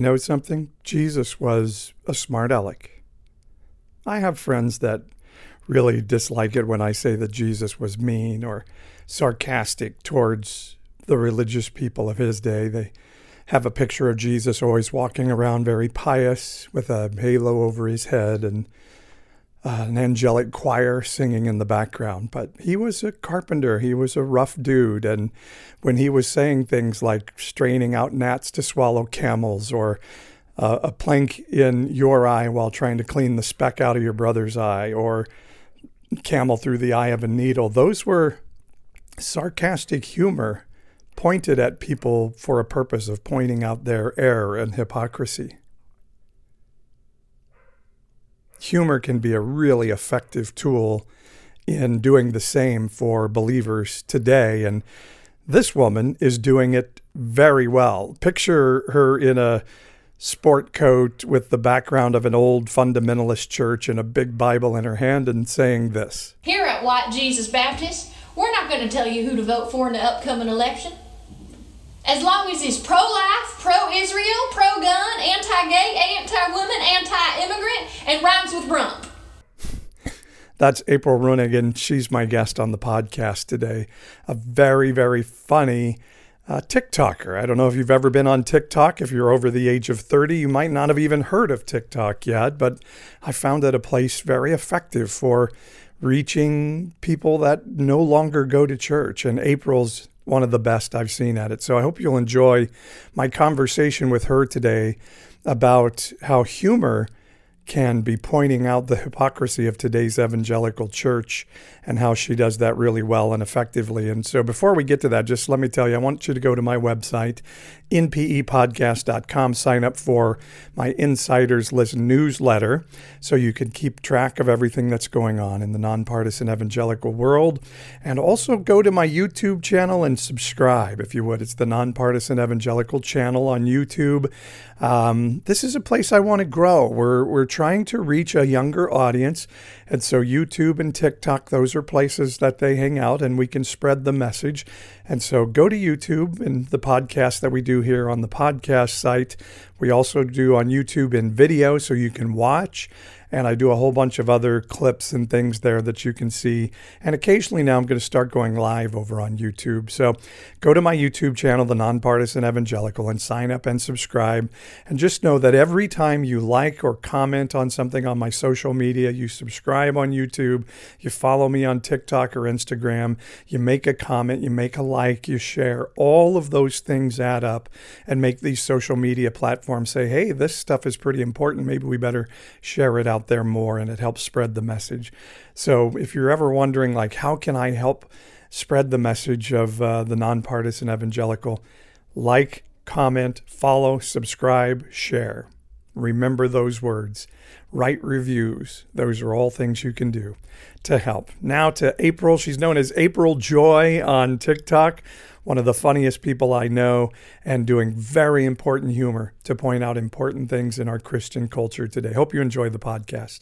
You know something? Jesus was a smart aleck. I have friends that really dislike it when I say that Jesus was mean or sarcastic towards the religious people of his day. They have a picture of Jesus always walking around very pious with a halo over his head and uh, an angelic choir singing in the background. But he was a carpenter, he was a rough dude. And when he was saying things like straining out gnats to swallow camels or uh, a plank in your eye while trying to clean the speck out of your brother's eye or camel through the eye of a needle, those were sarcastic humor pointed at people for a purpose of pointing out their error and hypocrisy. Humor can be a really effective tool in doing the same for believers today. And this woman is doing it very well. Picture her in a sport coat with the background of an old fundamentalist church and a big Bible in her hand and saying this Here at White Jesus Baptist, we're not going to tell you who to vote for in the upcoming election. As long as he's pro life, pro Israel, pro gun, anti gay, anti woman, anti immigrant, and rhymes with rump. That's April Runigan. She's my guest on the podcast today. A very, very funny uh, TikToker. I don't know if you've ever been on TikTok. If you're over the age of 30, you might not have even heard of TikTok yet, but I found it a place very effective for reaching people that no longer go to church. And April's one of the best I've seen at it. So I hope you'll enjoy my conversation with her today about how humor can be pointing out the hypocrisy of today's evangelical church and how she does that really well and effectively. And so before we get to that, just let me tell you, I want you to go to my website, npepodcast.com, sign up for my Insiders List newsletter so you can keep track of everything that's going on in the nonpartisan evangelical world. And also go to my YouTube channel and subscribe, if you would. It's the Nonpartisan Evangelical channel on YouTube. Um, this is a place I want to grow. We're, we're trying to reach a younger audience. And so, YouTube and TikTok, those are places that they hang out and we can spread the message. And so, go to YouTube and the podcast that we do here on the podcast site. We also do on YouTube in video so you can watch and I do a whole bunch of other clips and things there that you can see. And occasionally now I'm going to start going live over on YouTube. So go to my YouTube channel, The Nonpartisan Evangelical, and sign up and subscribe. And just know that every time you like or comment on something on my social media, you subscribe on YouTube, you follow me on TikTok or Instagram, you make a comment, you make a like, you share, all of those things add up and make these social media platforms say, hey, this stuff is pretty important. Maybe we better share it out out there more and it helps spread the message. So if you're ever wondering, like, how can I help spread the message of uh, the nonpartisan evangelical? Like, comment, follow, subscribe, share. Remember those words. Write reviews. Those are all things you can do to help. Now to April. She's known as April Joy on TikTok one of the funniest people I know, and doing very important humor to point out important things in our Christian culture today. Hope you enjoy the podcast.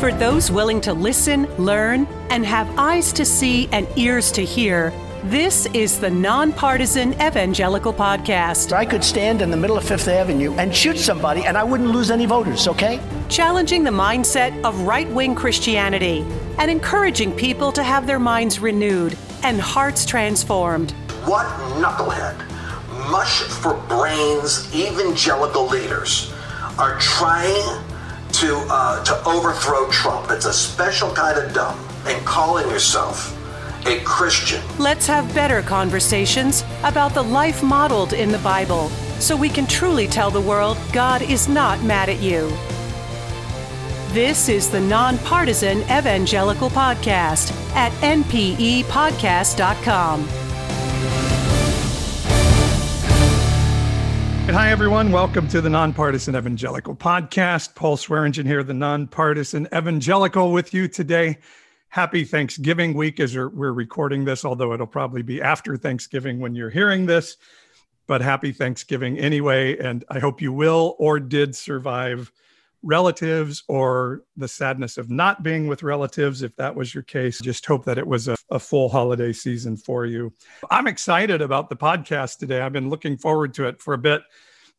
For those willing to listen, learn, and have eyes to see and ears to hear, this is the Nonpartisan Evangelical Podcast. I could stand in the middle of Fifth Avenue and shoot somebody and I wouldn't lose any voters, okay? Challenging the mindset of right wing Christianity and encouraging people to have their minds renewed and hearts transformed. What knucklehead, mush for brains evangelical leaders are trying to, uh, to overthrow Trump? It's a special kind of dumb. And calling yourself a Christian. Let's have better conversations about the life modeled in the Bible so we can truly tell the world God is not mad at you. This is the Nonpartisan Evangelical Podcast at npepodcast.com. And hi, everyone. Welcome to the Nonpartisan Evangelical Podcast. Paul Swearingen here, the Nonpartisan Evangelical, with you today happy Thanksgiving week as we're recording this, although it'll probably be after Thanksgiving when you're hearing this. But happy Thanksgiving anyway. And I hope you will or did survive relatives or the sadness of not being with relatives, if that was your case. Just hope that it was a, a, full holiday season for you. I'm excited about the podcast today. I've been looking forward to it for a bit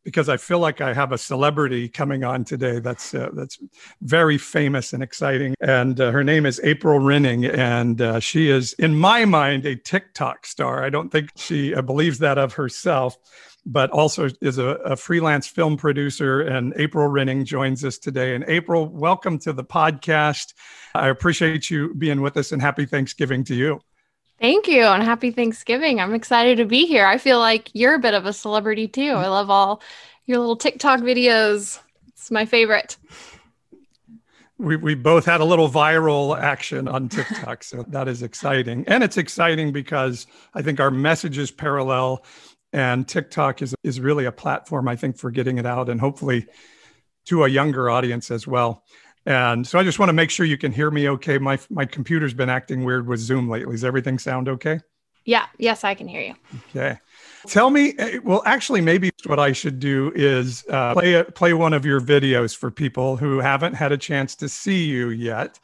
because I feel like I have a celebrity coming on today that's uh, that's very famous and exciting. And uh, her name is April Renning, and uh, she is, in my mind, a TikTok star. I don't think she uh, believes that of herself but also is a, a, freelance film producer. And April Renning joins us today. And April, welcome to the podcast. I appreciate you being with us and happy Thanksgiving to you. Thank you and happy Thanksgiving. I'm excited to be here. I feel like you're a bit of a celebrity too. I love all your little TikTok videos. It's my favorite. We, we both had a little viral action on TikTok. So that is exciting. And it's exciting because I think our messages parallel and TikTok is is really a platform I think for getting it out and hopefully to a younger audience as well. And so I just want to make sure you can hear me okay. My my computer's been acting weird with Zoom lately. Does everything sound okay? Yeah, yes, I can hear you. Okay. Tell me, eh, well, actually, maybe what I should do is uh, play a, play one of your videos for people who haven't had a chance to see you yet.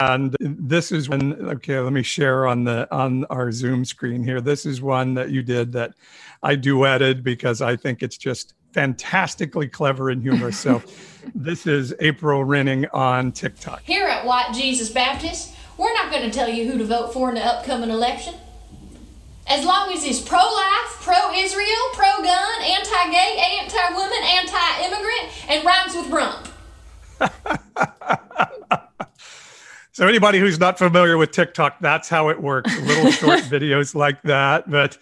And this is when okay, let me share on the on our Zoom screen here. This is one that you did that I duetted because I think it's just fantastically clever and humorous. So this is April Renning on TikTok. Here at White Jesus Baptist, we're not going to tell you who to vote for in the upcoming election. As long as it's pro life, pro Israel, pro gun, anti gay, anti woman, anti immigrant, and rhymes with rump. so, anybody who's not familiar with TikTok, that's how it works little short videos like that. But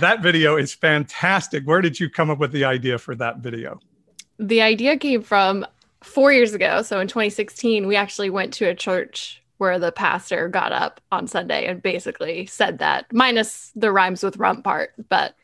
that video is fantastic. Where did you come up with the idea for that video? The idea came from four years ago. So in 2016, we actually went to a church where the pastor got up on Sunday and basically said that, minus the rhymes with rump part, but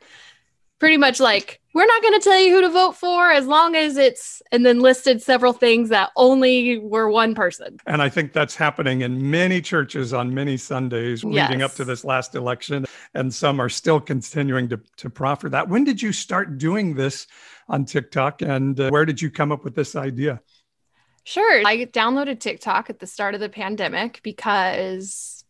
pretty much like we're not going to tell you who to vote for as long as it's and then listed several things that only were one person. And i think that's happening in many churches on many sundays yes. leading up to this last election and some are still continuing to, to proffer that. When did you start doing this on tiktok and uh, where did you come up with this idea? Sure i downloaded tiktok at the start of the pandemic because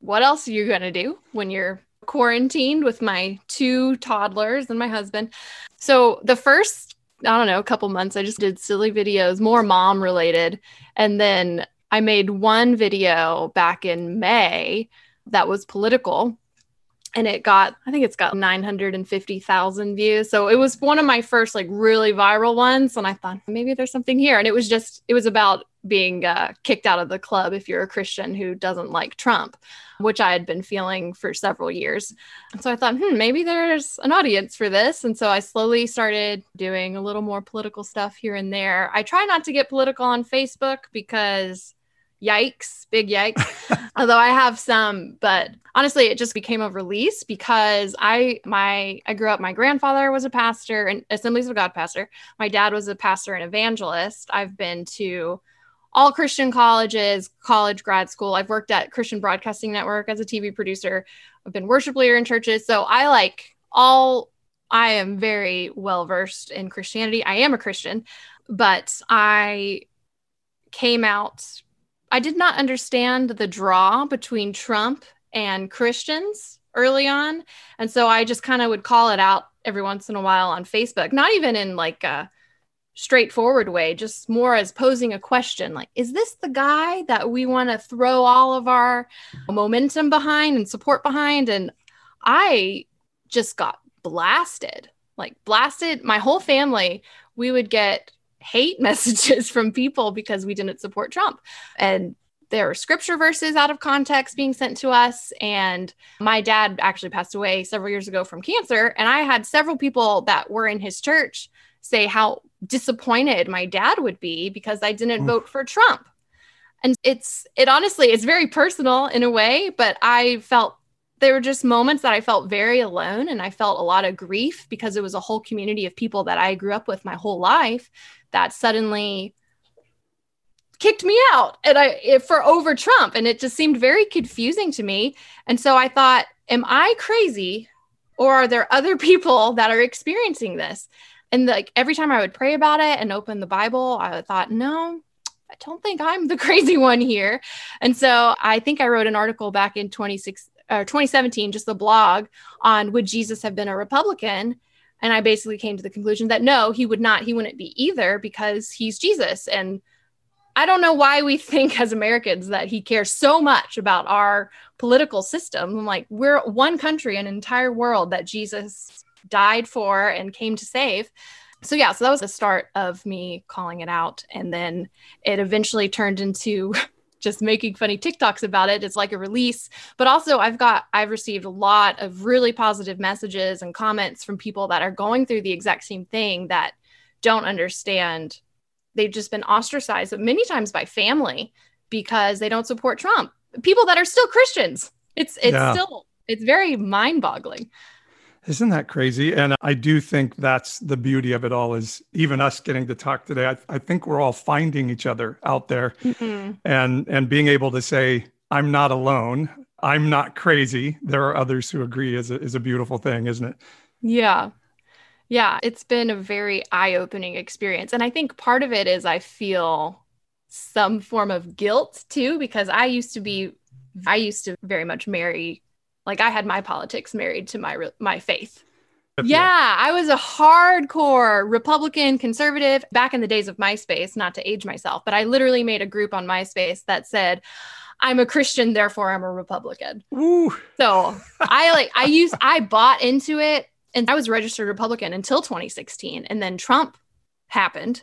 what else are you going to do when you're quarantined with my two toddlers and my husband. So the first, I don't know, a couple months, I just did silly videos, more mom related. And then I made one video back in May that was political and it got i think it's got 950000 views. So it was one of my first like really viral ones and i thought maybe there's something here. And it was just it was about being uh, kicked out of the club if you're a christian who doesn't like trump which i had been feeling for several years. And so i thought hmm maybe there's an audience for this. And so i slowly started doing a little more political stuff here and there. I try not to get political on facebook because yikes, big yikes. Although I have some, but honestly, it just became a release because I my I grew up. My grandfather was a pastor and Assemblies of God pastor. My dad was a pastor and evangelist. I've been to all Christian colleges, college, grad school. I've worked at Christian Broadcasting Network as a TV producer. I've been worship leader in churches. So I like all. I am very well versed in Christianity. I am a Christian, but I came out I did not understand the draw between Trump and Christians early on. And so I just kind of would call it out every once in a while on Facebook, not even in like a straightforward way, just more as posing a question like, is this the guy that we want to throw all of our momentum behind and support behind? And I just got blasted, like blasted. My whole family, we would get hate messages from people because we didn't support Trump. And there were scripture verses out of context being sent to us. And my dad actually passed away several years ago from cancer. And I had several people that were in his church say how disappointed my dad would be because I didn't vote for Trump. And it's, it honestly, it's very personal in a way, but I felt there were just moments that I felt very alone and I felt a lot of grief because it was a whole community of people that I grew up with my whole life that suddenly kicked me out and I for over Trump and it just seemed very confusing to me and so I thought am I crazy or are there other people that are experiencing this And like every time I would pray about it and open the Bible, I thought, no, I don't think I'm the crazy one here. And so I think I wrote an article back in 26, uh, 2017, just a blog on would Jesus have been a Republican? And I basically came to the conclusion that no, he would not. He wouldn't be either because he's Jesus. And I don't know why we think as Americans that he cares so much about our political system. I'm like, we're one country, an entire world that Jesus died for and came to save. So, yeah, so that was the start of me calling it out. And then it eventually turned into just making funny TikToks about it. It's like a release. But also, I've got, I've received a lot of really positive messages and comments from people that are going through the exact same thing that don't understand they've just been ostracized many times by family because they don't support Trump. People that are still Christians. It's it's yeah. still it's very mind-boggling. Isn't that crazy? And I do think that's the beauty of it all is even us getting to talk today. I, I think we're all finding each other out there mm-hmm. and and being able to say, I'm not alone. I'm not crazy. There are others who agree is a, is a beautiful thing, isn't it? Yeah. Yeah, it's been a very eye opening experience. And I think part of it is I feel some form of guilt too, because I used to be, I used to very much marry, like I had my politics married to my, my faith. Yeah, I was a hardcore Republican conservative back in the days of MySpace, not to age myself, but I literally made a group on MySpace that said, I'm a Christian, therefore I'm a Republican. Ooh. So I like I used I bought into it and I was registered Republican until 2016. And then Trump happened.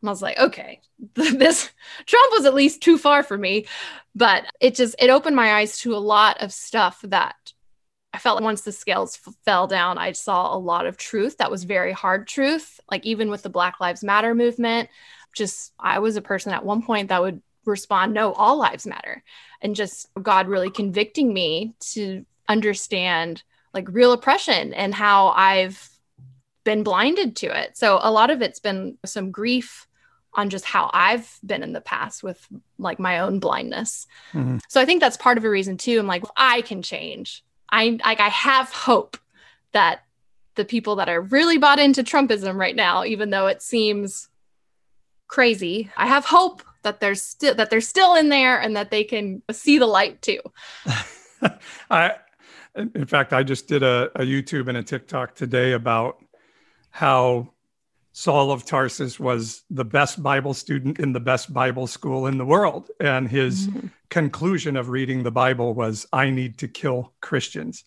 And I was like, okay, this Trump was at least too far for me. But it just, it opened my eyes to a lot of stuff that I felt like once the scales f- fell down, I saw a lot of truth that was very hard truth. Like even with the Black Lives Matter movement, just I was a person at one point that would respond, no, all lives matter. And just God really convicting me to understand like real oppression and how I've been blinded to it. So a lot of it's been some grief on just how I've been in the past with like my own blindness. Mm-hmm. So I think that's part of a reason too. I'm like, I can change. I like I have hope that the people that are really bought into Trumpism right now, even though it seems crazy, I have hope that they're still that they're still in there and that they can see the light too. I in fact, I just did a, a YouTube and a TikTok today about how Saul of Tarsus was the best Bible student in the best Bible school in the world. And his mm-hmm. conclusion of reading the Bible was, I need to kill Christians.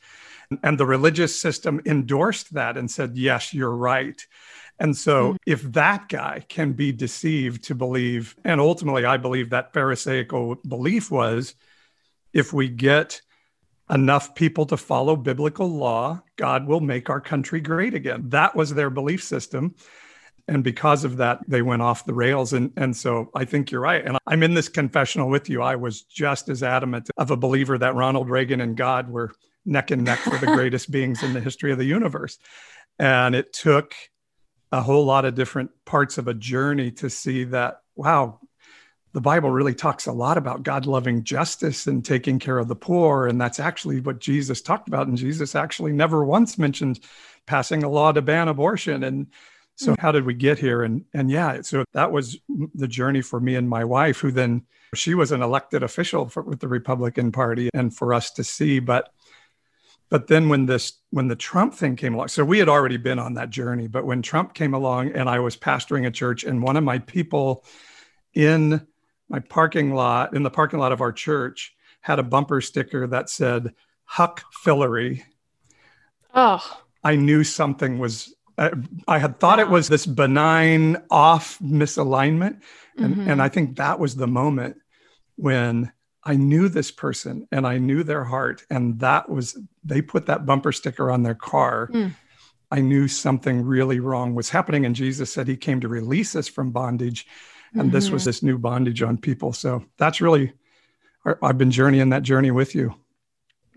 And the religious system endorsed that and said, Yes, you're right. And so, mm-hmm. if that guy can be deceived to believe, and ultimately, I believe that Pharisaical belief was if we get enough people to follow biblical law, God will make our country great again. That was their belief system. And because of that, they went off the rails. And, and so I think you're right. And I'm in this confessional with you. I was just as adamant of a believer that Ronald Reagan and God were neck and neck for the greatest beings in the history of the universe. And it took a whole lot of different parts of a journey to see that, wow, the Bible really talks a lot about God loving justice and taking care of the poor. And that's actually what Jesus talked about. And Jesus actually never once mentioned passing a law to ban abortion. And so mm. how did we get here? And and yeah, so that was the journey for me and my wife, who then she was an elected official for, with the Republican Party, and for us to see. But but then when this when the Trump thing came along, so we had already been on that journey. But when Trump came along, and I was pastoring a church, and one of my people in my parking lot in the parking lot of our church had a bumper sticker that said Huck Fillary. Oh. I knew something was I, I had thought it was this benign off misalignment. And, mm-hmm. and I think that was the moment when I knew this person and I knew their heart. And that was, they put that bumper sticker on their car. Mm. I knew something really wrong was happening. And Jesus said he came to release us from bondage and mm-hmm. this was mm-hmm. this new bondage on people so that's really i've been journeying that journey with you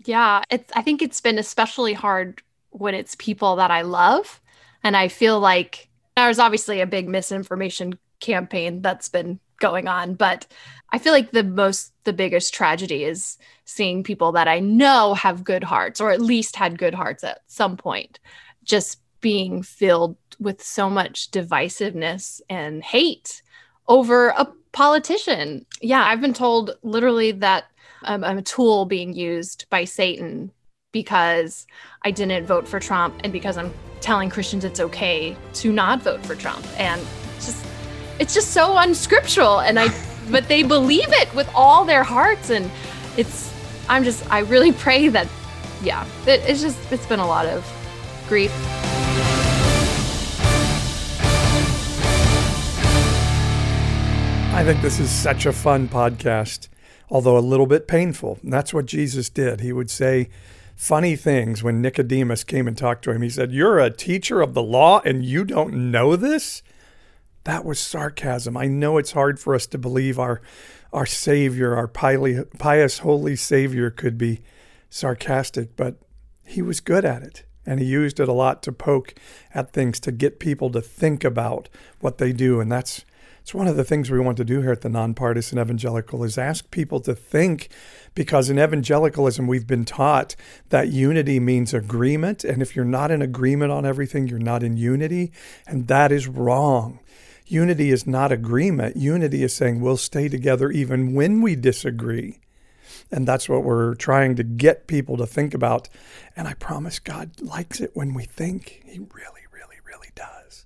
yeah it's i think it's been especially hard when it's people that i love and i feel like there's obviously a big misinformation campaign that's been going on but i feel like the most the biggest tragedy is seeing people that i know have good hearts or at least had good hearts at some point just being filled with so much divisiveness and hate over a politician. Yeah, I've been told literally that um, I'm a tool being used by Satan because I didn't vote for Trump and because I'm telling Christians it's okay to not vote for Trump. And just it's just so unscriptural and I but they believe it with all their hearts and it's I'm just I really pray that yeah, it, it's just it's been a lot of grief. I think this is such a fun podcast, although a little bit painful. And that's what Jesus did. He would say funny things when Nicodemus came and talked to him. He said, You're a teacher of the law and you don't know this? That was sarcasm. I know it's hard for us to believe our our Savior, our pious, holy Savior, could be sarcastic, but he was good at it. And he used it a lot to poke at things to get people to think about what they do. And that's it's one of the things we want to do here at the nonpartisan evangelical is ask people to think because in evangelicalism we've been taught that unity means agreement and if you're not in agreement on everything you're not in unity and that is wrong. Unity is not agreement. Unity is saying we'll stay together even when we disagree. And that's what we're trying to get people to think about. And I promise God likes it when we think. He really, really, really does.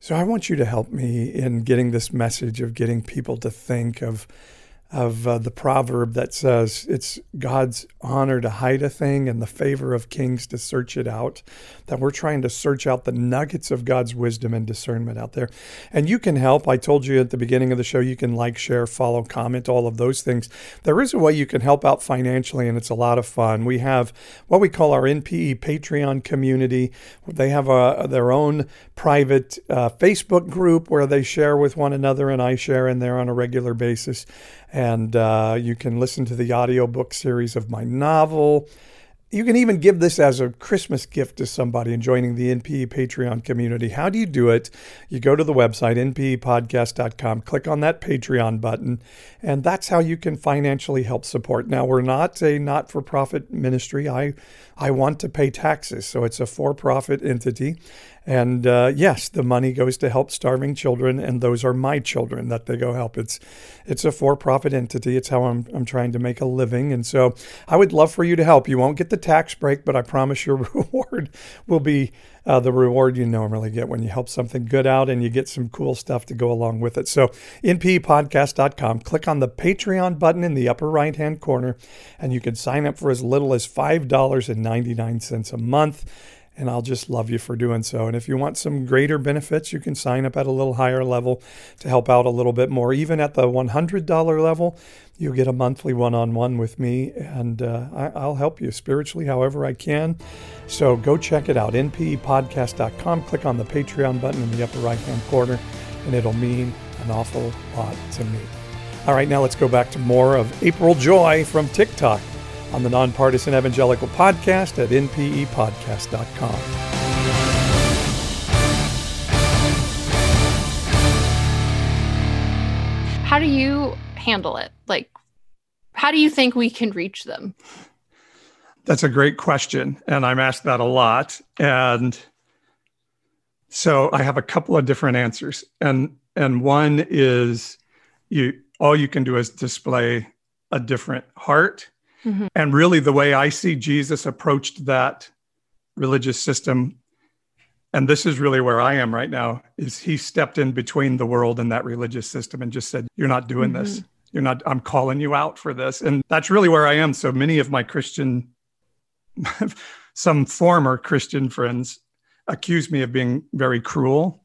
So I want you to help me in getting this message of getting people to think of of uh, the proverb that says it's God's honor to hide a thing and the favor of kings to search it out. That we're trying to search out the nuggets of God's wisdom and discernment out there. And you can help. I told you at the beginning of the show, you can like, share, follow, comment, all of those things. There is a way you can help out financially, and it's a lot of fun. We have what we call our NPE Patreon community. They have a, their own private uh, Facebook group where they share with one another, and I share in there on a regular basis. And uh, you can listen to the audiobook series of my novel. You can even give this as a Christmas gift to somebody and joining the NPE Patreon community. How do you do it? You go to the website, npepodcast.com, click on that Patreon button, and that's how you can financially help support. Now, we're not a not for profit ministry. I, I want to pay taxes, so it's a for profit entity. And uh, yes, the money goes to help starving children, and those are my children that they go help. It's it's a for-profit entity. It's how I'm I'm trying to make a living, and so I would love for you to help. You won't get the tax break, but I promise your reward will be uh, the reward you normally get when you help something good out and you get some cool stuff to go along with it. So, npepodcast.com, click on the Patreon button in the upper right hand corner, and you can sign up for as little as $5.99 a month and I'll just love you for doing so. And if you want some greater benefits, you can sign up at a little higher level to help out a little bit more. Even at the $100 level, you'll get a monthly one on one with me, and uh, I, will help you spiritually however I can. So go check it out npepodcast.com. Click on the Patreon button in the upper right hand corner, and it'll mean an awful lot to me. All right, now let's go back to more of April Joy from TikTok on the Nonpartisan Evangelical Podcast at npepodcast.com. How do you handle it? Like, how do you think we can reach them? That's a great question. And I'm asked that a lot. And so I have a couple of different answers. And and one is you all you can do is display a different heart Mm-hmm. And really, the way I see Jesus approached that religious system, and this is really where I am right now, is he stepped in between the world and that religious system and just said, You're not doing mm-hmm. this. You're not, I'm calling you out for this. And that's really where I am. So many of my Christian, some former Christian friends accuse me of being very cruel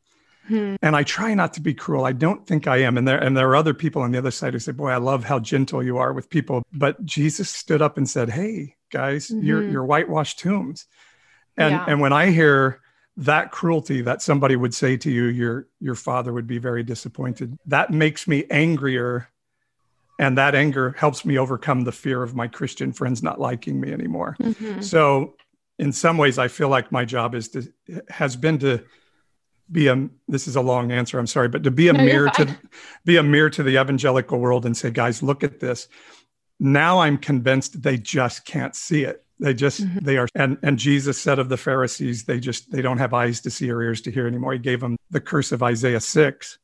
Hmm. And I try not to be cruel. I don't think I am. And there and there are other people on the other side who say, "Boy, I love how gentle you are with people." But Jesus stood up and said, "Hey, guys, mm-hmm. you're you're whitewashed tombs." And yeah. and when I hear that cruelty that somebody would say to you, your your father would be very disappointed. That makes me angrier and that anger helps me overcome the fear of my Christian friends not liking me anymore. Mm-hmm. So in some ways I feel like my job is to has been to be a this is a long answer i'm sorry but to be a no, mirror to be a mirror to the evangelical world and say guys look at this now i'm convinced they just can't see it They just mm-hmm. they are and and Jesus said of the Pharisees, they just they don't have eyes to see or ears to hear anymore. He gave them the curse of Isaiah 6.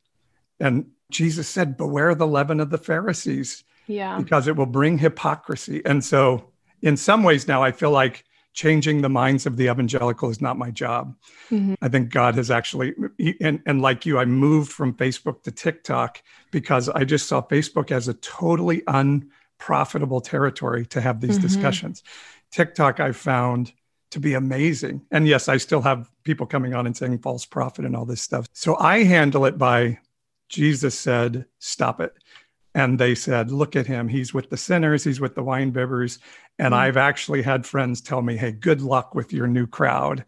And Jesus said, Beware the leaven of the Pharisees, Yeah. because it will bring hypocrisy. And so in some ways now I feel like changing the minds of the evangelical is not my job. Mhm. I think God has actually, and, and like you, I moved from Facebook to TikTok because I just saw Facebook as a totally unprofitable territory to have these Mhm. discussions. TikTok, I found to be amazing. And yes, I still have people coming on and saying false prophet and all this stuff. So I handle it by Jesus said, stop it. And they said, look at him. He's with the sinners, he's with the wine bibbers. And Mm. I've actually had friends tell me, hey, good luck with your new crowd.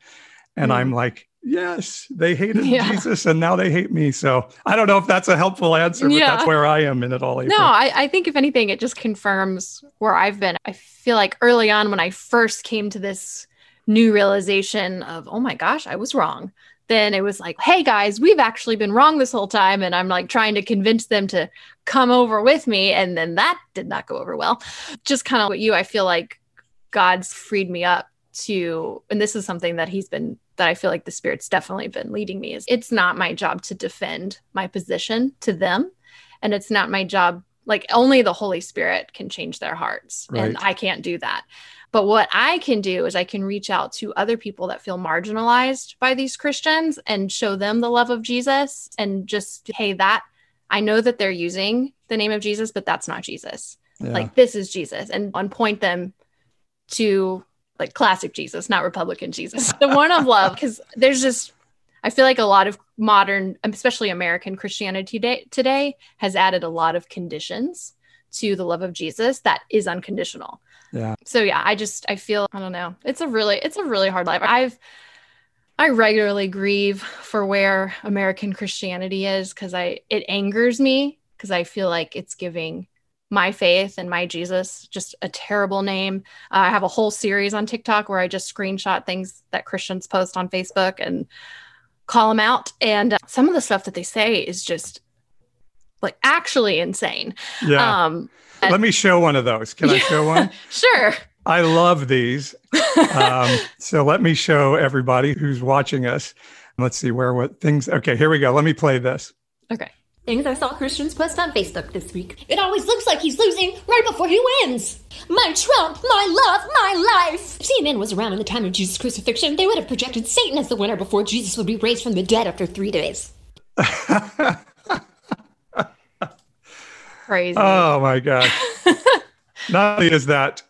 And Mm. I'm like, yes, they hated Yeah. Jesus and now they hate me. So I don't know if that's a helpful answer, but Yeah. that's where I am in it all. No, I, I think if anything, it just confirms where I've been. I feel like early on when I first came to this new realization of, oh my gosh, I was wrong. Then it was like, hey guys, we've actually been wrong this whole time. And I'm like trying to convince them to come over with me. And then that did not go over well. Just kind of what you, I feel like God's freed me up to, and this is something that He's been, that I feel like the Spirit's definitely been leading me is it's not my job to defend my position to them. And it's not my job like only the holy spirit can change their hearts and i can't do that but what i can do is i can reach out to other people that feel marginalized by these christians and show them the love of jesus and just hey that i know that they're using the name of jesus but that's not jesus. Yeah. like this is jesus. And, and point them to like classic jesus not republican jesus. The one of love because there's just i feel like a lot of modern especially american christianity today, today has added a lot of conditions to the love of jesus that is unconditional Yeah. so yeah i just i feel i don't know. It's a really it's a really hard life. I've i regularly grieve for where american christianity is because i it angers me because i feel like it's giving my faith and my jesus just a terrible name. Uh, i have a whole series on tiktok where i just screenshot things that christians post on facebook and call them out. And uh, some of the stuff that they say is just like actually insane. Yeah. um Let me show one of those. Can I show one? sure I love these. Um, so let me show everybody who's watching us. Let's see where what things. Okay, here we go. Let me play this. okay Things I saw Christians post on Facebook this week. It always looks like he's losing right before he wins. My Trump, my love, my life. If CNN was around in the time of Jesus' crucifixion. They would have projected Satan as the winner before Jesus would be raised from the dead after three days. crazy Oh my god! not only is that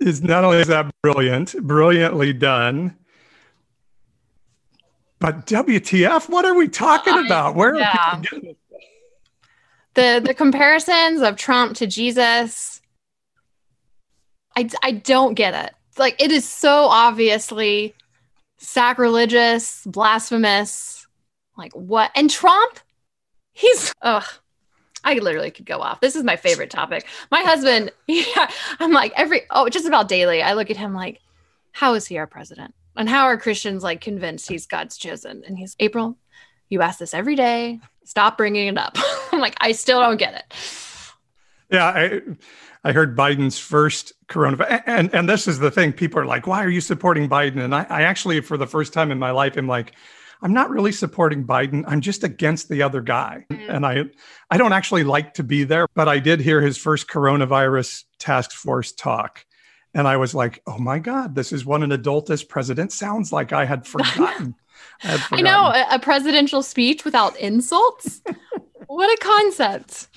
is not only is that brilliant, brilliantly done, but WTF? What are we talking about? Where yeah. are people getting this? the the comparisons of Trump to Jesus, I I don't get it. Like it is so obviously sacrilegious, blasphemous. Like what? And Trump, he's ugh. I literally could go off. This is my favorite topic. My husband, yeah, I'm like every oh, just about daily. I look at him like, how is he our president? And how are Christians like convinced he's God's chosen? And he's April. You ask this every day. Stop bringing it up. I'm like, I still don't get it. Yeah, I, I heard Biden's first coronavirus, and and this is the thing. People are like, "Why are you supporting Biden?" And I, I actually, for the first time in my life, am like, I'm not really supporting Biden. I'm just against the other guy, mm. and I, I don't actually like to be there. But I did hear his first coronavirus task force talk, and I was like, "Oh my God, this is what an adultist president sounds like." I had forgotten. I, had I know a presidential speech without insults. what a concept.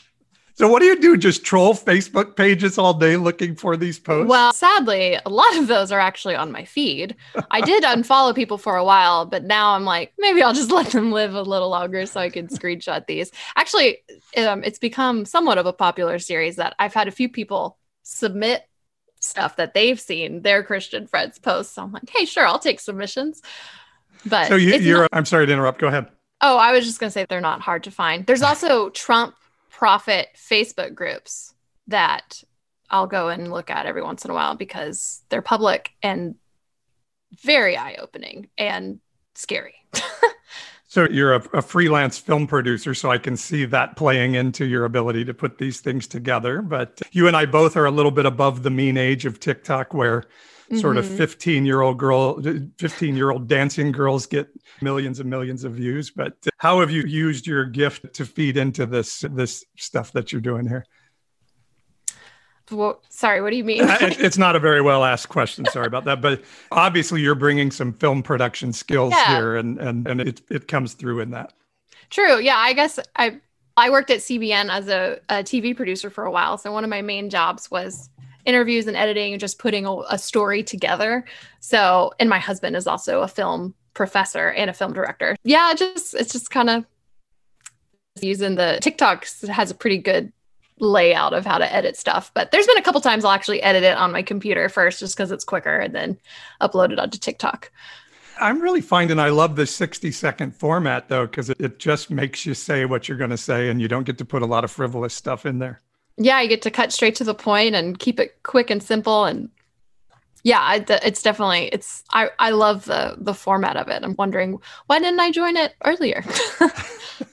So what do you do? Just troll Facebook pages all day looking for these posts? Well, sadly, a lot of those are actually on my feed. I did unfollow people for a while, but now I'm like, maybe I'll just let them live a little longer so I can screenshot these. Actually, um, it's become somewhat of a popular series that I've had a few people submit stuff that they've seen their Christian friends post. So I'm like, hey, sure, I'll take submissions. But so you, you're. not- I'm sorry to interrupt. Go ahead. Oh, I was just going to say they're not hard to find. There's also Trump prophet Facebook groups that I'll go and look at every once in a while because they're public and very eye opening and scary. So you're a, a, freelance film producer, so I can see that playing into your ability to put these things together. But you and I both are a little bit above the mean age of TikTok, where mm-hmm. sort of mm-hmm. 15 year old girl, 15 year old dancing girls get millions and millions of views. But how have you used your gift to feed into this this stuff that you're doing here? Well, sorry, what do you mean? it's not a very well asked question. Sorry about that. But obviously, you're bringing some film production skills yeah. here, and and and it it comes through in that. True. Yeah, I guess I I worked at CBN as a, a TV producer for a while. So one of my main jobs was interviews and editing and just putting a, a story together. So, and my husband is also a film professor and a film director. Yeah, just it's just kind of using the TikTok has a pretty good layout of how to edit stuff. But there's been a couple times I'll actually edit it on my computer first just because it's quicker and then upload it onto TikTok. I'm really finding I love the 60 second format though, because it, it just makes you say what you're going to say and you don't get to put a lot of frivolous stuff in there. Yeah, I get to cut straight to the point and keep it quick and simple. And yeah, it's definitely it's I I love the the format of it. I'm wondering why didn't I join it earlier?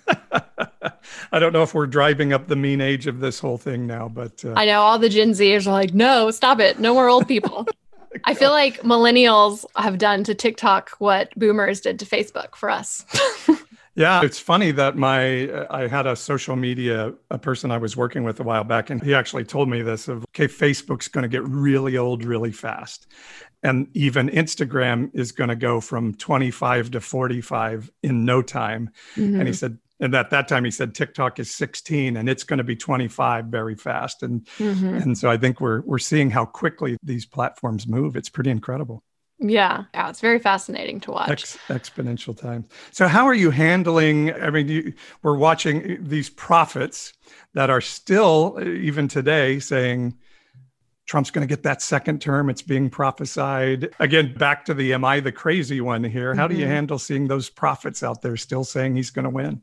I don't know if we're driving up the mean age of this whole thing now, but uh... I know all the Gen Zers are like, no, stop it, no more old people. I feel like millennials have done to TikTok what boomers did to Facebook for us. Yeah, it's funny that my I had a social media a person I was working with a while back, and he actually told me this of okay, Facebook's going to get really old really fast, and even Instagram is going to go from 25 to 45 in no time. Mm-hmm. And he said and at that time he said TikTok is 16 and it's going to be 25 very fast. And mm-hmm. and so I think we're we're seeing how quickly these platforms move. It's pretty incredible. Yeah, yeah, it's very fascinating to watch. Ex- exponential time. So, how are you handling? I mean, you, we're watching these prophets that are still, even today, saying Trump's going to get that second term. It's being prophesied. Again, back to the am I the crazy one here? How mm-hmm. do you mm-hmm. handle seeing those prophets out there still saying he's going to win?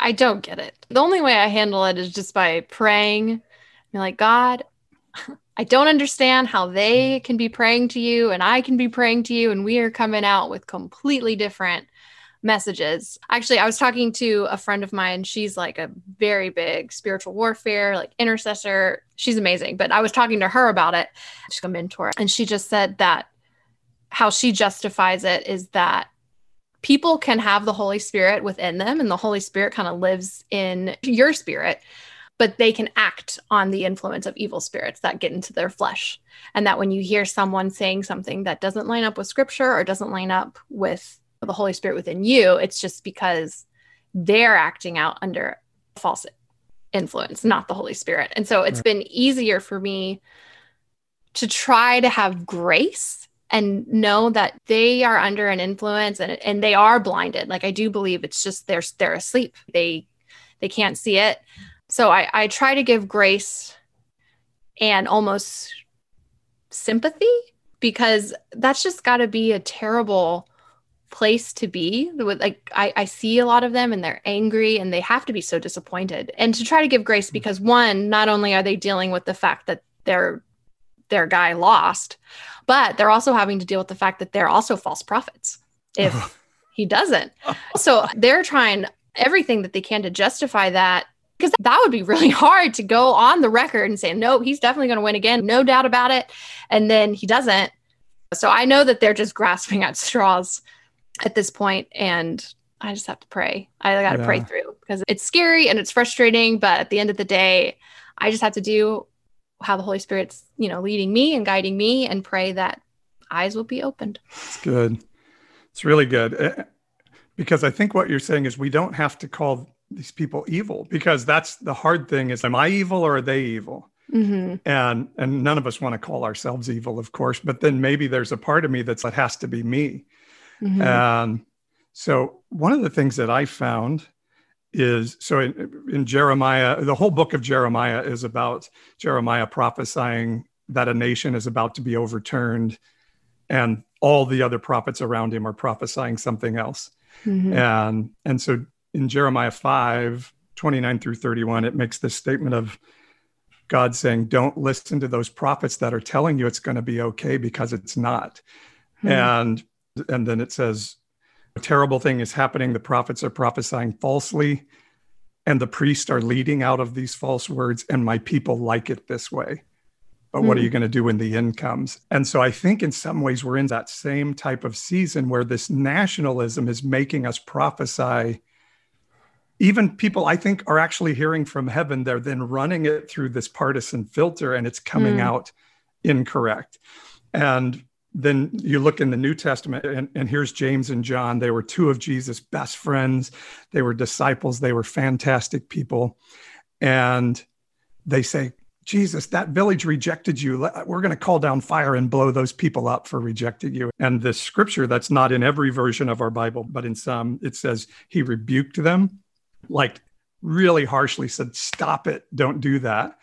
I don't get it. The only way I handle it is just by praying. Be like, God, I don't understand how they mm. can be praying to you and I can be praying to you, and we are coming out with completely different messages. Actually, I was talking to a friend of mine. She's like a very big spiritual warfare, like intercessor. She's amazing. But I was talking to her about it. She's a mentor. And she just said that how she justifies it is that people can have the Holy Spirit within them, and the Holy Spirit kind of lives in your spirit, but they can act on the influence of evil spirits that get into their flesh. And that when you hear someone saying something that doesn't line up with scripture or doesn't line up with the Holy Spirit within you, it's just because they're acting out under false influence, not the Holy Spirit. And so it's right. been easier for me to try to have grace and know that they are under an influence and, and they are blinded like i do believe it's just they're they're asleep they they can't see it so i i try to give grace and almost sympathy because that's just got to be a terrible place to be like I, I see a lot of them and they're angry and they have to be so disappointed and to try to give grace mm-hmm. because one not only are they dealing with the fact that their their guy lost but they're also having to deal with the fact that they're also false prophets if he doesn't. So they're trying everything that they can to justify that because that would be really hard to go on the record and say, no, he's definitely going to win again, no doubt about it. And then he doesn't. So I know that they're just grasping at straws at this point, and I just have to pray. I got to yeah. pray through because it's scary and it's frustrating. But at the end of the day, I just have to do how the Holy Spirit's, you know, leading me and guiding me and pray that eyes will be opened. It's good. It's really good. Eh, because I think what you're saying is we don't have to call these people evil because that's the hard thing is am I evil or are they evil? Mm-hmm. And and none of us want to call ourselves evil, of course, but then maybe there's a part of me that's that has to be me. Mm-hmm. And so one of the things that I found is so in, in, Jeremiah, the whole book of Jeremiah is about Jeremiah prophesying that a nation is about to be overturned, and all the other prophets around him are prophesying something else. Mm-hmm. And and so in Jeremiah 5, 29 through 31, it makes this statement of God saying, Don't listen to those prophets that are telling you it's going to be okay because it's not. Mm-hmm. And and then it says, a terrible thing is happening. The prophets are prophesying falsely, and the priests are leading out of these false words, and my people like it this way. But what are Hmm. you going to do when the end comes? And so I think in some ways we're in that same type of season where this nationalism is making us prophesy. Even people I think are actually hearing from heaven, they're then running it through this partisan filter and it's coming Hmm. out incorrect. And then you look in the New Testament, and, and here's James and John. They were two of Jesus' best friends. They were disciples. They were fantastic people. And they say, Jesus, that village rejected you. We're going to call down fire and blow those people up for rejecting you. And the scripture that's not in every version of our Bible, but in some, it says he rebuked them, like really harshly said, Stop it. Don't do that.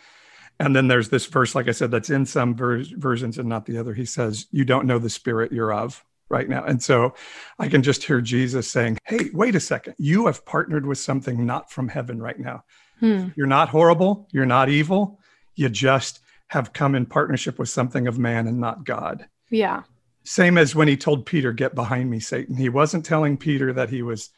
And then there's this verse, like I said, that's in some ver- versions and not the other. He says, You don't know the spirit you're of right now. And so I can just hear Jesus saying, Hey, wait a second. You have partnered with something not from heaven right now. Hmm. You're not horrible. You're not evil. You just have come in partnership with something of man and not God. Yeah. Same as when he told Peter, Get behind me, Satan. He wasn't telling Peter that he was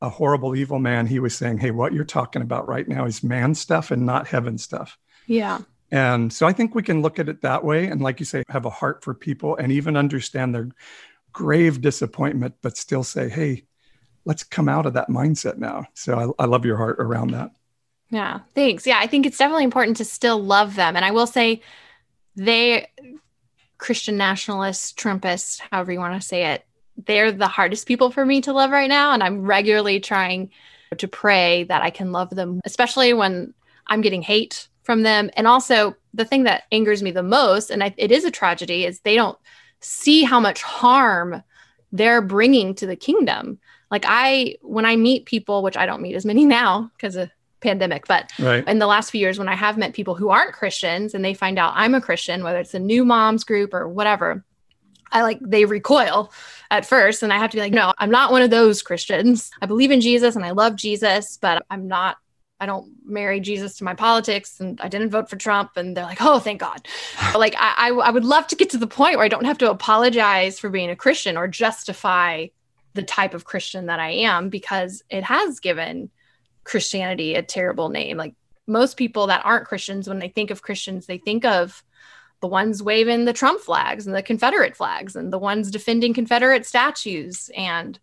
a horrible, evil man. He was saying, Hey, what you're talking about right now is man stuff and not heaven stuff. Yeah. And so I think we can look at it that way. And like you say, have a heart for people and even understand their grave disappointment, but still say, hey, let's come out of that mindset now. So I, I love your heart around that. Yeah, thanks. Yeah, I think it's definitely important to still love them. And I will say, they, Christian nationalists, Trumpists, however you want to say it, they're the hardest people for me to love right now. And I'm regularly trying to pray that I can love them, especially when I'm getting hate from them. And also, the thing that angers me the most, and I, it is a tragedy, is they don't see how much harm they're bringing to the kingdom. Like, I, when I meet people, which I don't meet as many now because of pandemic, but Right. in the last few years when I have met people who aren't Christians and they find out I'm a Christian, whether it's a new moms group or whatever, I like they recoil at first. And I have to be like, no, I'm not one of those Christians. I believe in Jesus and I love Jesus, but I'm not, I don't marry Jesus to my politics and I didn't vote for Trump. And they're like, oh, thank God. But, like, I, I, I would love to get to the point where I don't have to apologize for being a Christian or justify the type of Christian that I am because it has given Christianity a terrible name. Like most people that aren't Christians, when they think of Christians, they think of the ones waving the Trump flags and the Confederate flags and the ones defending Confederate statues. And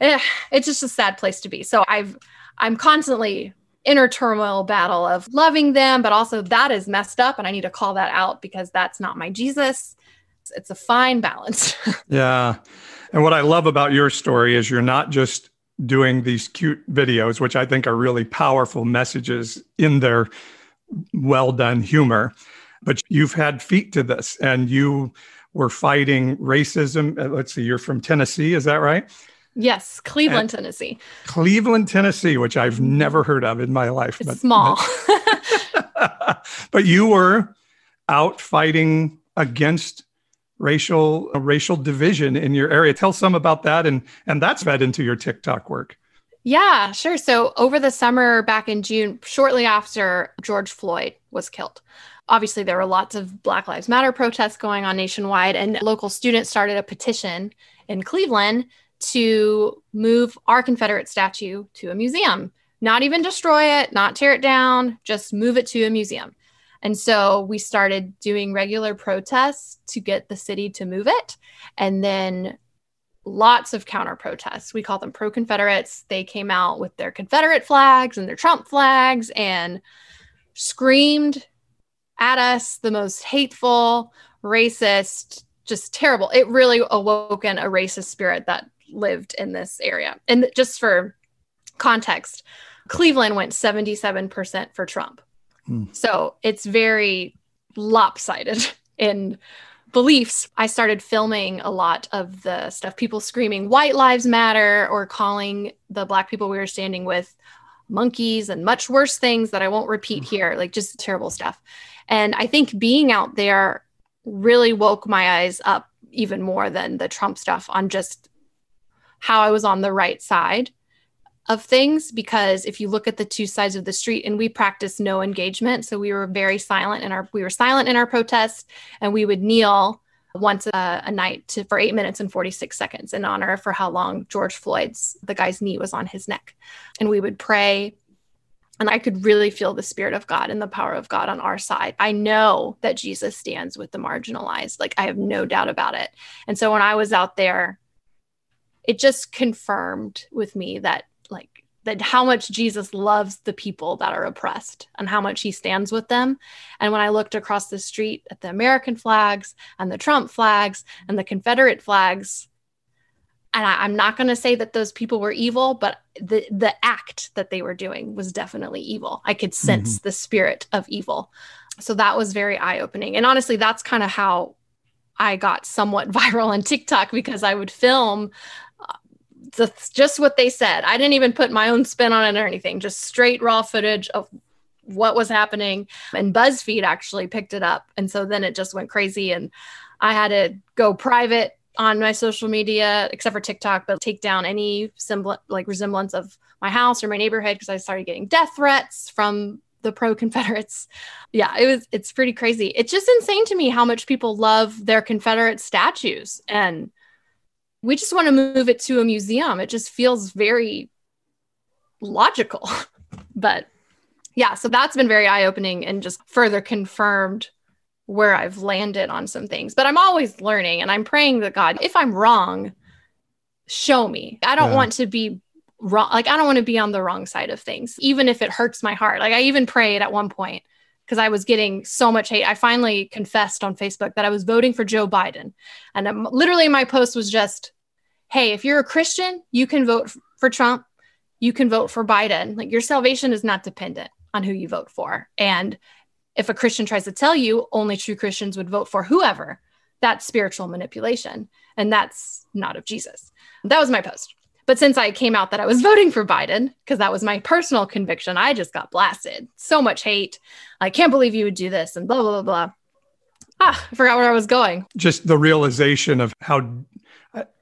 eh, it's just a sad place to be. So I've I'm constantly inner turmoil battle of loving them, but also that is messed up and I need to call that out because that's not my Jesus. It's, it's a fine balance. Yeah. And what I love about your story is you're not just doing these cute videos, which I think are really powerful messages in their well done humor, but you've had feet to this and you were fighting racism. Uh, Let's see, you're from Tennessee, is that right? yes, Cleveland, Tennessee. Cleveland, Tennessee, which I've never heard of in my life. It's small. but you were out fighting against racial uh, racial division in your area. Tell some about that, and and that's fed into your TikTok work. Yeah, sure. So over the summer back in June, shortly after George Floyd was killed, obviously there were lots of Black Lives Matter protests going on nationwide, and local students started a petition in Cleveland to move our Confederate statue to a museum. Not even destroy it, not tear it down, just move it to a museum. And so we started doing regular protests to get the city to move it. And then lots of counter protests. We call them pro Confederates. They came out with their Confederate flags and their Trump flags and screamed at us the most hateful, racist, just terrible. It really awoken a racist spirit that lived in this area. And just for context, Cleveland went 77% for Trump. Hmm. So it's very lopsided in beliefs. I started filming a lot of the stuff, people screaming white lives matter or calling the black people we were standing with monkeys and much worse things that I won't repeat here, like just terrible stuff. And I think being out there really woke my eyes up even more than the Trump stuff on just how I was on the right side of things because if you look at the two sides of the street and we practiced no engagement so we were very silent in our we were silent in our protests and we would kneel once a, a night to, for eight minutes and 46 seconds in honor for how long George Floyd's, the guy's knee was on his neck. And we would pray and I could really feel the spirit of God and the power of God on our side. I know that Jesus stands with the marginalized. Like I have no doubt about it. And so when I was out there, it just confirmed with me that like that how much Jesus loves the people that are oppressed and how much he stands with them. And when I looked across the street at the American flags and the Trump flags and the Confederate flags, and I, am not going to say that those people were evil, but the the act that they were doing was definitely evil. I could sense mm-hmm. the spirit of evil. So that was very eye opening. And honestly, that's kind of how I got somewhat viral on TikTok because I would film uh, just what they said. I didn't even put my own spin on it or anything, just straight raw footage of what was happening. And BuzzFeed actually picked it up. And so then it just went crazy. And I had to go private on my social media, except for TikTok, but take down any symbol like resemblance of my house or my neighborhood because I started getting death threats from the pro Confederates. Yeah, it was it's pretty crazy. It's just insane to me how much people love their Confederate statues and we just want to move it to a museum. It just feels very logical. but yeah, so that's been very eye-opening and just further confirmed where I've landed on some things. But I'm always learning and I'm praying that God, if I'm wrong, show me. I don't yeah. want to be wrong. Like, I don't want to be on the wrong side of things, even if it hurts my heart. Like, I even prayed at one point because I was getting so much hate. I finally confessed on Facebook that I was voting for Joe Biden. And I'm, literally, my post was just, hey, if you're a Christian, you can vote for Trump, you can vote for Biden. Like, your salvation is not dependent on who you vote for. And if a Christian tries to tell you only true Christians would vote for whoever, that's spiritual manipulation. And that's not of Jesus. That was my post. But since I came out that I was voting for Biden, because that was my personal conviction, I just got blasted. So much hate. I can't believe you would do this and blah, blah, blah, blah. Ah, I forgot where I was going. Just the realization of how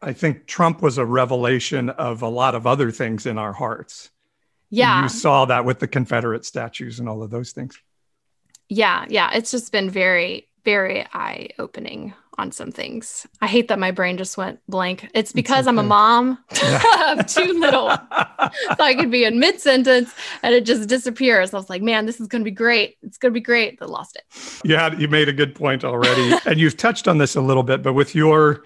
I think Trump was a revelation of a lot of other things in our hearts. Yeah. And you saw that with the Confederate statues and all of those things yeah, yeah, it's just been very, very eye opening on some things. I hate that my brain just went blank. It's because okay. I'm a mom yeah. of two little, so I could be in mid sentence and it just disappears. I was like, man, this is going to be great. It's going to be great. But lost it. Yeah, you made a good point already, and you've touched on this a little bit, but with your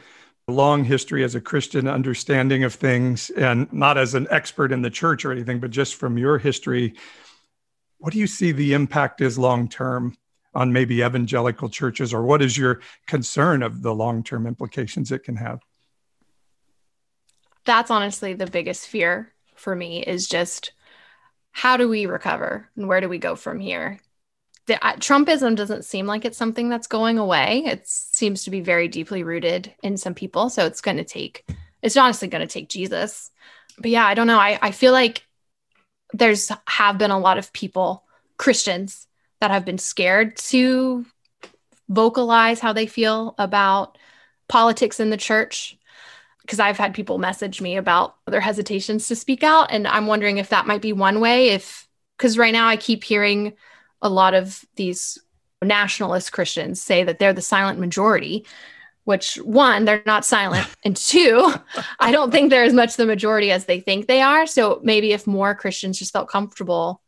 long history as a Christian understanding of things, and not as an expert in the church or anything, but just from your history what do you see the impact is long term on maybe evangelical churches, or what is your concern of the long term implications it can have? That's honestly the biggest fear for me is just how do we recover and where do we go from here? The, uh, Trumpism doesn't seem like it's something that's going away. It seems to be very deeply rooted in some people. So it's going to take, it's honestly going to take Jesus. But yeah, I don't know. I, I feel like there's have been a lot of people, Christians, that have been scared to vocalize how they feel about politics in the church because I've had people message me about their hesitations to speak out. And I'm wondering if that might be one way. If, because right now I keep hearing a lot of these nationalist Christians say that they're the silent majority which one, they're not silent. And two, I don't think they're as much the majority as they think they are. So maybe if more Christians just felt comfortable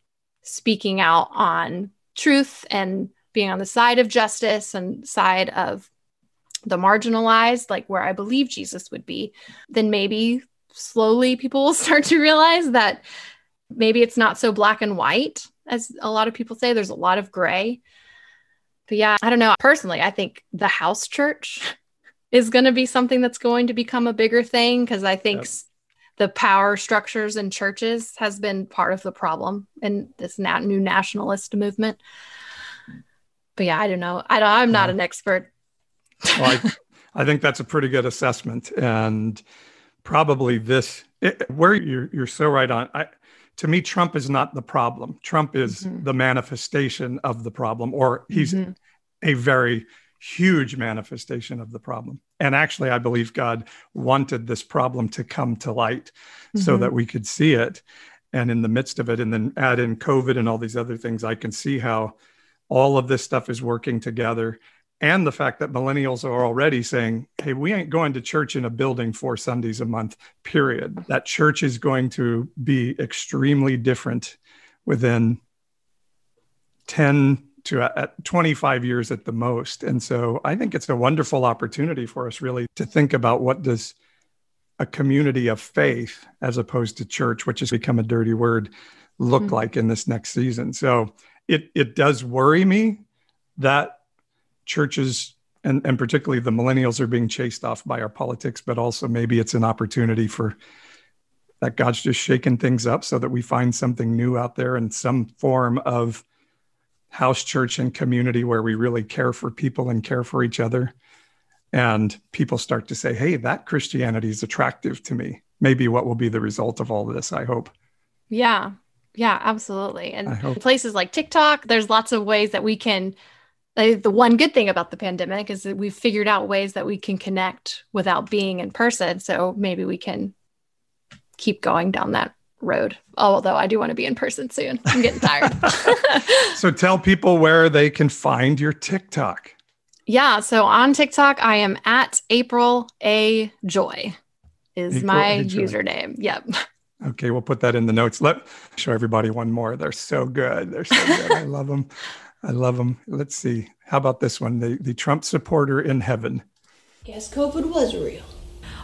speaking out on truth and being on the side of justice and side of the marginalized, like where I believe Jesus would be, then maybe slowly people will start to realize that maybe it's not so black and white as a lot of people say. There's a lot of gray. But yeah, I don't know. Personally, I think the house church is going to be something that's going to become a bigger thing because I think yep. the power structures in churches has been part of the problem in this na- new nationalist movement. But yeah, I don't know. I don't, I'm not an expert. well, I, I, think that's a pretty good assessment, and probably this it, where you're you're so right on. I, to me, Trump is not the problem. Trump is mm-hmm. the manifestation of the problem, or he's mm-hmm. a very huge manifestation of the problem. And actually, I believe God wanted this problem to come to light mm-hmm. so that we could see it. And in the midst of it, and then add in COVID and all these other things, I can see how all of this stuff is working together. and the fact that millennials are already saying, hey, we ain't going to church in a building four Sundays a month, period. That church is going to be extremely different within 10 to uh, 25 years at the most. And so I think it's a wonderful opportunity for us really to think about what does a community of faith as opposed to church, which has become a dirty word, look mm-hmm. like in this next season. So it it does worry me that churches and, and particularly the millennials are being chased off by our politics, but also maybe it's an opportunity for that God's just shaking things up so that we find something new out there in some form of house church and community where we really care for people and care for each other. And people start to say, hey, that Christianity is attractive to me. Maybe what will be the result of all this, I hope. Yeah. Yeah, absolutely. And places like TikTok, there's lots of ways that we can. Uh, the one good thing about the pandemic is that we've figured out ways that we can connect without being in person. So maybe we can keep going down that road. Although I do want to be in person soon. I'm getting tired. so tell people where they can find your TikTok. Yeah. So on TikTok, I am at April A Joy is April my username. Yep. Okay, we'll put that in the notes. Let show everybody one more. They're so good. They're so good. I love them. I love them. Let's see. How about this one? The the Trump supporter in heaven. Guess COVID was real.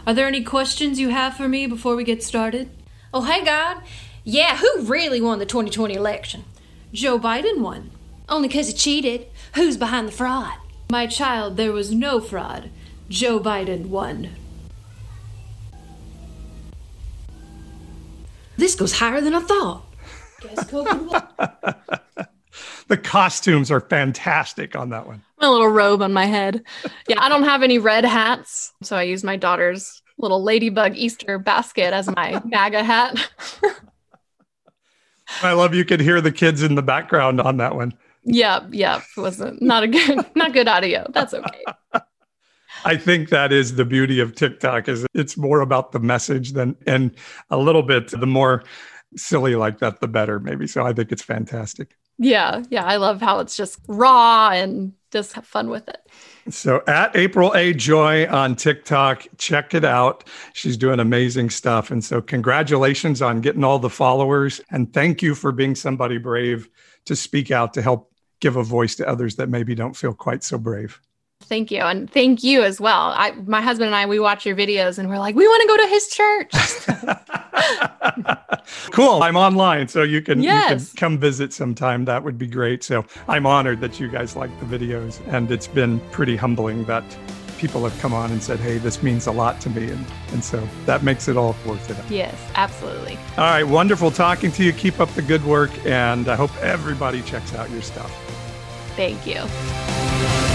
Are there any questions you have for me before we get started? Oh, hey, God. Yeah, who really won the 2020 election? Joe Biden won. Only because he cheated. Who's behind the fraud? My child, there was no fraud. Joe Biden won. This goes higher than I thought. Guess COVID the costumes are fantastic on that one. My little robe on my head. Yeah, I don't have any red hats, so I use my daughter's little ladybug Easter basket as my MAGA hat. I love you could hear the kids in the background on that one. Yep, yep. It wasn't not a good not good audio. That's okay. I think that is the beauty of TikTok is it's more about the message than and a little bit the more silly like that the better maybe. So I think it's fantastic. Yeah, yeah, I love how it's just raw and just have fun with it. So at April A Joy on TikTok, check it out. She's doing amazing stuff. And so congratulations on getting all the followers. And thank you for being somebody brave to speak out to help give a voice to others that maybe don't feel quite so brave. Thank you. And thank you as well. I, my husband and I, we watch your videos and we're like, we want to go to his church. cool. I'm online. So you can, yes. you can come visit sometime. That would be great. So I'm honored that you guys like the videos. And it's been pretty humbling that people have come on and said, hey, this means a lot to me. And, and so that makes it all worth it. Yes, absolutely. All right. Wonderful talking to you. Keep up the good work. And I hope everybody checks out your stuff. Thank you.